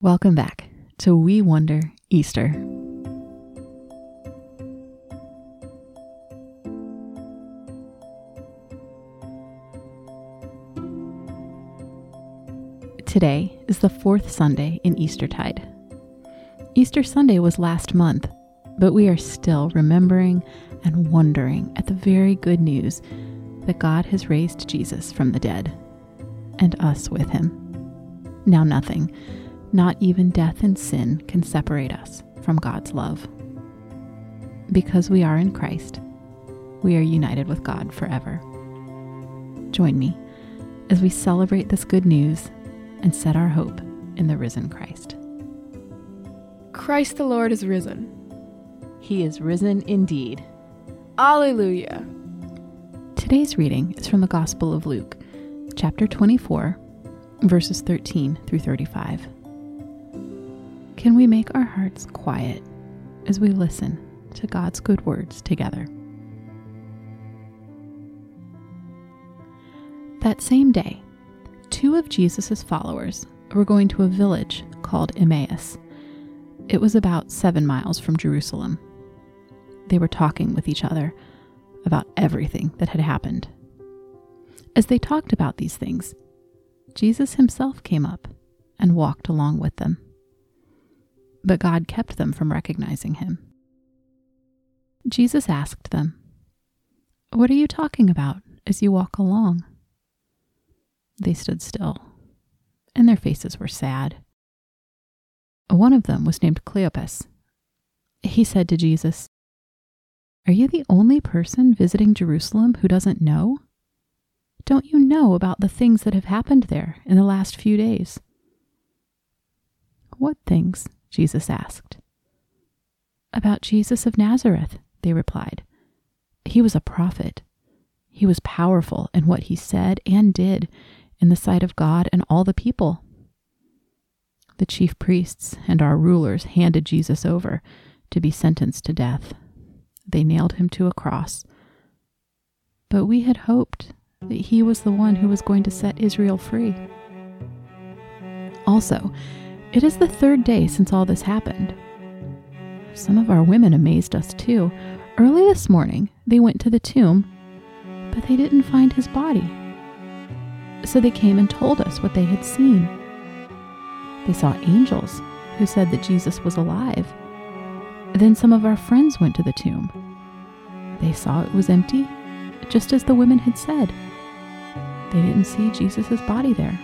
Welcome back to We Wonder Easter. Today is the fourth Sunday in Eastertide. Easter Sunday was last month, but we are still remembering and wondering at the very good news that God has raised Jesus from the dead and us with him. Now, nothing, not even death and sin, can separate us from God's love. Because we are in Christ, we are united with God forever. Join me as we celebrate this good news and set our hope in the risen Christ. Christ the Lord is risen. He is risen indeed. Alleluia. Today's reading is from the Gospel of Luke, chapter 24, verses 13 through 35. Can we make our hearts quiet as we listen to God's good words together? That same day, two of Jesus' followers were going to a village called Emmaus. It was about seven miles from Jerusalem. They were talking with each other about everything that had happened. As they talked about these things, Jesus himself came up and walked along with them. But God kept them from recognizing him. Jesus asked them, What are you talking about as you walk along? They stood still, and their faces were sad. One of them was named Cleopas. He said to Jesus, Are you the only person visiting Jerusalem who doesn't know? Don't you know about the things that have happened there in the last few days? What things? Jesus asked. About Jesus of Nazareth, they replied. He was a prophet. He was powerful in what he said and did in the sight of God and all the people. The chief priests and our rulers handed Jesus over to be sentenced to death. They nailed him to a cross. But we had hoped that he was the one who was going to set Israel free. Also, it is the third day since all this happened. Some of our women amazed us too. Early this morning, they went to the tomb, but they didn't find his body. So they came and told us what they had seen. They saw angels who said that Jesus was alive. Then some of our friends went to the tomb. They saw it was empty, just as the women had said. They didn't see Jesus' body there.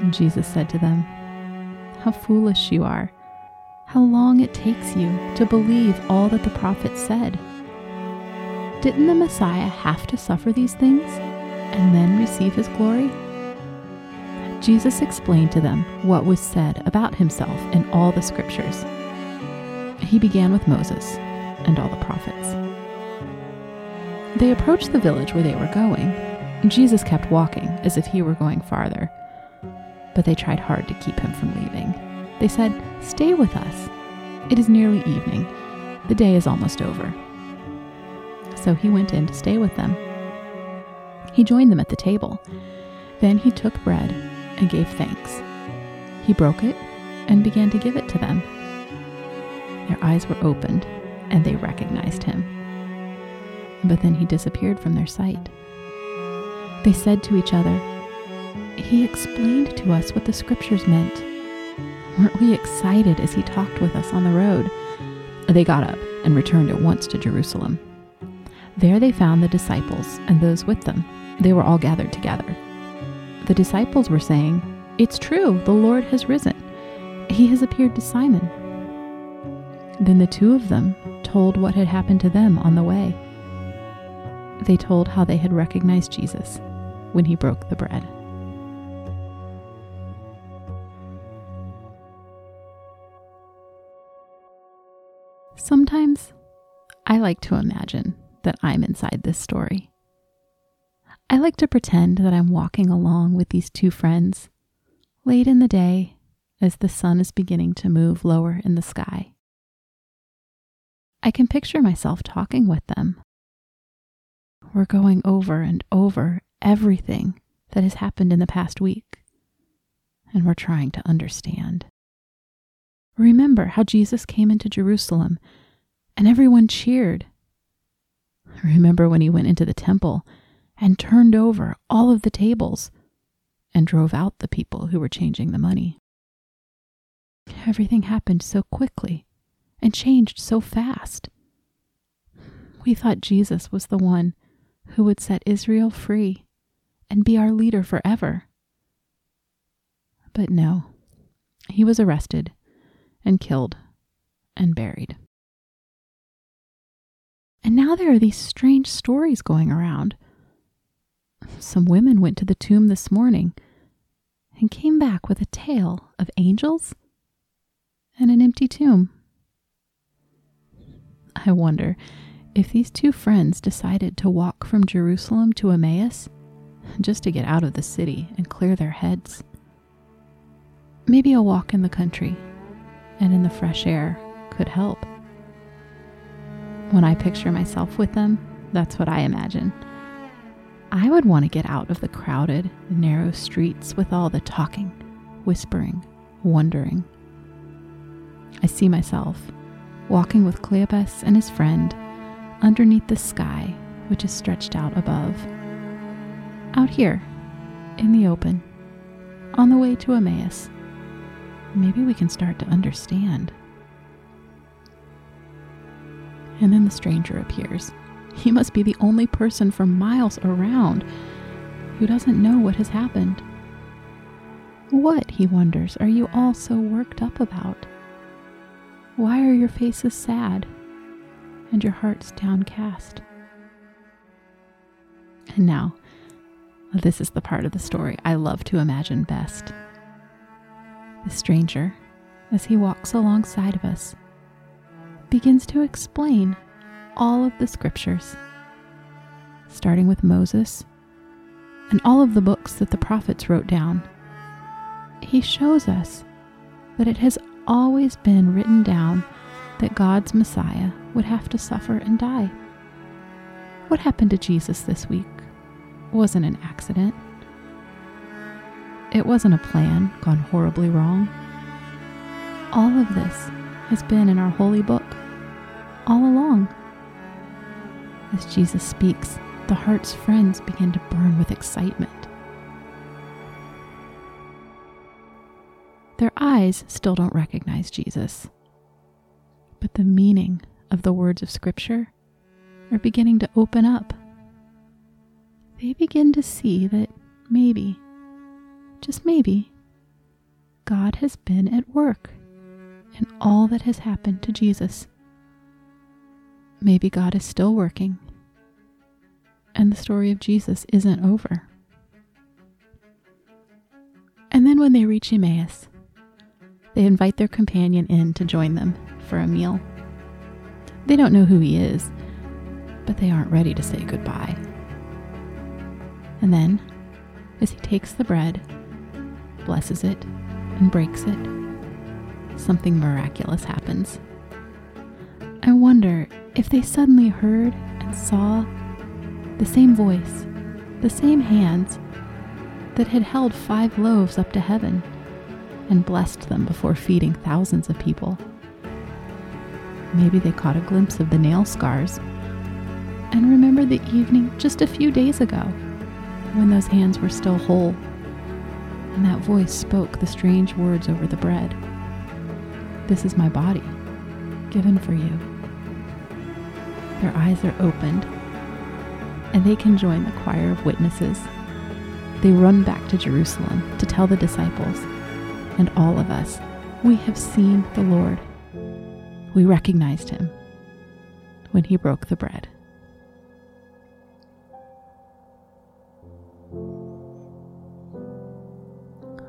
And Jesus said to them, How foolish you are! How long it takes you to believe all that the prophets said. Didn't the Messiah have to suffer these things and then receive his glory? Jesus explained to them what was said about himself in all the scriptures. He began with Moses and all the prophets. They approached the village where they were going. Jesus kept walking as if he were going farther, but they tried hard to keep him from leaving. They said, Stay with us. It is nearly evening. The day is almost over. So he went in to stay with them. He joined them at the table. Then he took bread and gave thanks. He broke it and began to give it to them. Their eyes were opened and they recognized him. But then he disappeared from their sight. They said to each other, He explained to us what the scriptures meant. Weren't we excited as he talked with us on the road? They got up and returned at once to Jerusalem. There they found the disciples and those with them. They were all gathered together. The disciples were saying, It's true, the Lord has risen. He has appeared to Simon. Then the two of them told what had happened to them on the way. They told how they had recognized Jesus when he broke the bread. Sometimes I like to imagine that I'm inside this story. I like to pretend that I'm walking along with these two friends late in the day as the sun is beginning to move lower in the sky. I can picture myself talking with them. We're going over and over everything that has happened in the past week. and we're trying to understand. Remember how Jesus came into Jerusalem and everyone cheered. I Remember when he went into the temple and turned over all of the tables and drove out the people who were changing the money. Everything happened so quickly and changed so fast. We thought Jesus was the one who would set Israel free and be our leader forever. But no, he was arrested and killed and buried. And now there are these strange stories going around. Some women went to the tomb this morning and came back with a tale of angels and an empty tomb. I wonder if these two friends decided to walk from Jerusalem to Emmaus just to get out of the city and clear their heads. Maybe a walk in the country and in the fresh air could help. When I picture myself with them, that's what I imagine. I would want to get out of the crowded, narrow streets with all the talking, whispering, wondering. I see myself walking with Cleopas and his friend underneath the sky which is stretched out above. Out here, in the open, on the way to Emmaus, maybe we can start to understand. And then the stranger appears. He must be the only person for miles around who doesn't know what has happened. What, he wonders, are you all so worked up about? Why are your faces sad and your hearts downcast? And now, this is the part of the story I love to imagine best. The stranger, as he walks alongside of us, begins to explain all of the scriptures, starting with Moses and all of the books that the prophets wrote down. He shows us that it has always been written down that God's Messiah would have to suffer and die. What happened to Jesus this week wasn't an accident. It wasn't a plan gone horribly wrong. All of this has been in our holy book all along. As Jesus speaks, the heart's friends begin to burn with excitement. Their eyes still don't recognize Jesus, but the meaning of the words of Scripture are beginning to open up. They begin to see that maybe, just maybe, God has been at work in all that has happened to Jesus. Maybe God is still working, and the story of Jesus isn't over. And then when they reach Emmaus, they invite their companion in to join them for a meal. They don't know who he is, but they aren't ready to say goodbye. And then, as he takes the bread, blesses it, and breaks it, something miraculous happens. I wonder if they suddenly heard and saw the same voice, the same hands that had held five loaves up to heaven and blessed them before feeding thousands of people. Maybe they caught a glimpse of the nail scars and remembered the evening just a few days ago when those hands were still whole and that voice spoke the strange words over the bread. This is my body, given for you. Their eyes are opened, and they can join the choir of witnesses. They run back to Jerusalem to tell the disciples and all of us we have seen the Lord. We recognized him when he broke the bread.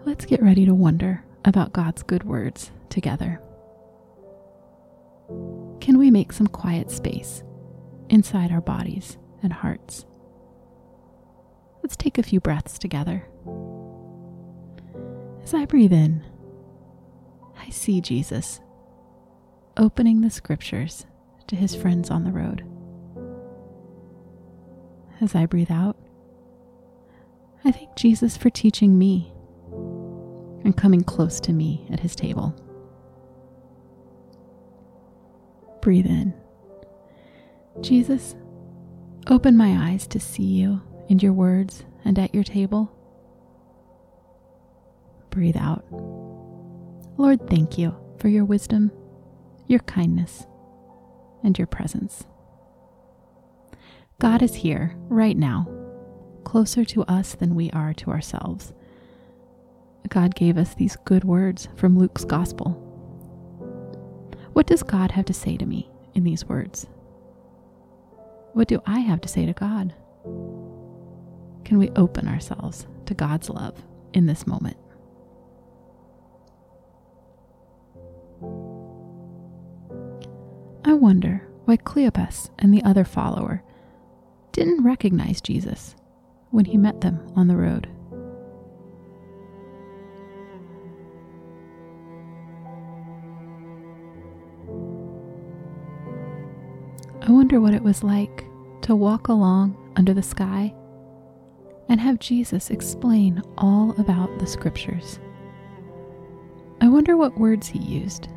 Let's get ready to wonder about God's good words together. Can we make some quiet space inside our bodies and hearts. Let's take a few breaths together. As I breathe in, I see Jesus opening the scriptures to his friends on the road. As I breathe out, I thank Jesus for teaching me and coming close to me at his table. Breathe in. Jesus, open my eyes to see you in your words and at your table. Breathe out. Lord, thank you for your wisdom, your kindness, and your presence. God is here right now, closer to us than we are to ourselves. God gave us these good words from Luke's Gospel. What does God have to say to me in these words? What do I have to say to God? Can we open ourselves to God's love in this moment? I wonder why Cleopas and the other follower didn't recognize Jesus when he met them on the road. I wonder what it was like to walk along under the sky and have Jesus explain all about the scriptures. I wonder what words he used.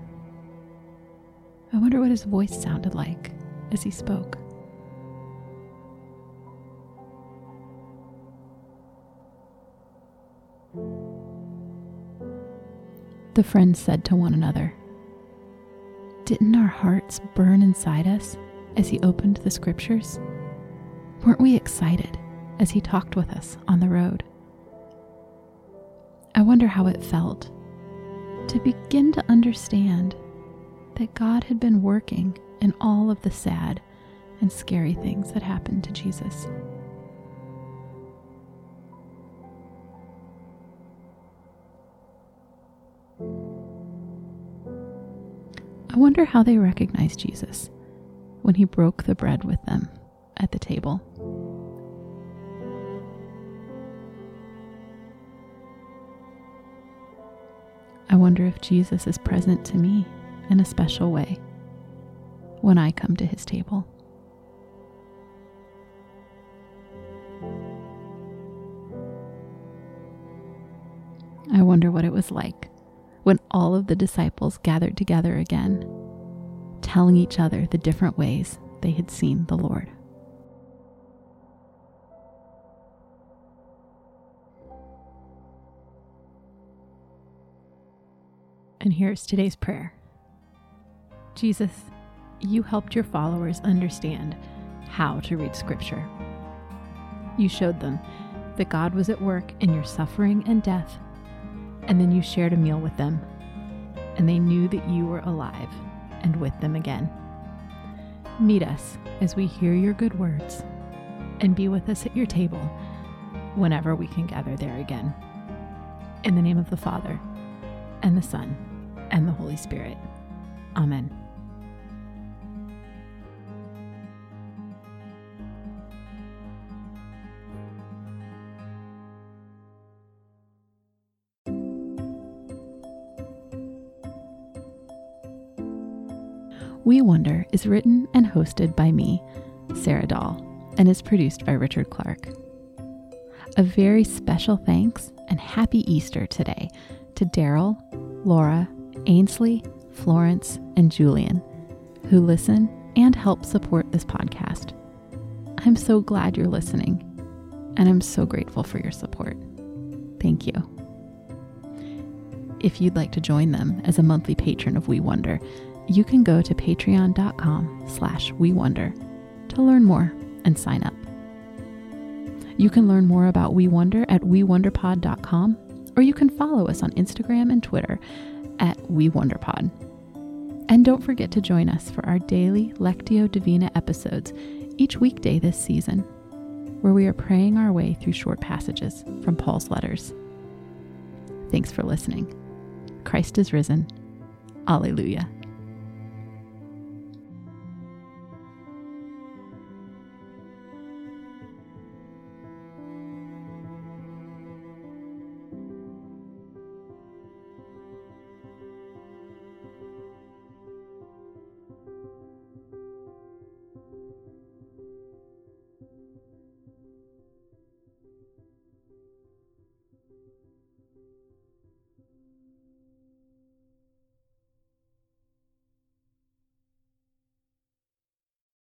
I wonder what his voice sounded like as he spoke. The friends said to one another, Didn't our hearts burn inside us as he opened the scriptures? Weren't we excited as he talked with us on the road? I wonder how it felt to begin to understand that God had been working in all of the sad and scary things that happened to Jesus. I wonder how they recognized Jesus when he broke the bread with them at the table. I wonder if Jesus is present to me in a special way when I come to his table. I wonder what it was like when all of the disciples gathered together again, telling each other the different ways they had seen the Lord. And here's today's prayer Jesus, you helped your followers understand how to read Scripture. You showed them that God was at work in your suffering and death, and then you shared a meal with them, and they knew that you were alive and with them again. Meet us as we hear your good words, and be with us at your table whenever we can gather there again. In the name of the Father, and the Son, and the Holy Spirit. Amen. We Wonder is written and hosted by me, Sarah Dahl, and is produced by Richard Clark. A very special thanks and happy Easter today to Daryl, Laura, Ainsley, Florence, and Julian, who listen and help support this podcast. I'm so glad you're listening, and I'm so grateful for your support. Thank you. If you'd like to join them as a monthly patron of We Wonder, you can go to patreon.com slash we wonder to learn more and sign up. You can learn more about We Wonder at wewonderpod.com, or you can follow us on Instagram and Twitter at WeWonderPod. And don't forget to join us for our daily Lectio Divina episodes each weekday this season, where we are praying our way through short passages from Paul's letters. Thanks for listening. Christ is risen. Alleluia.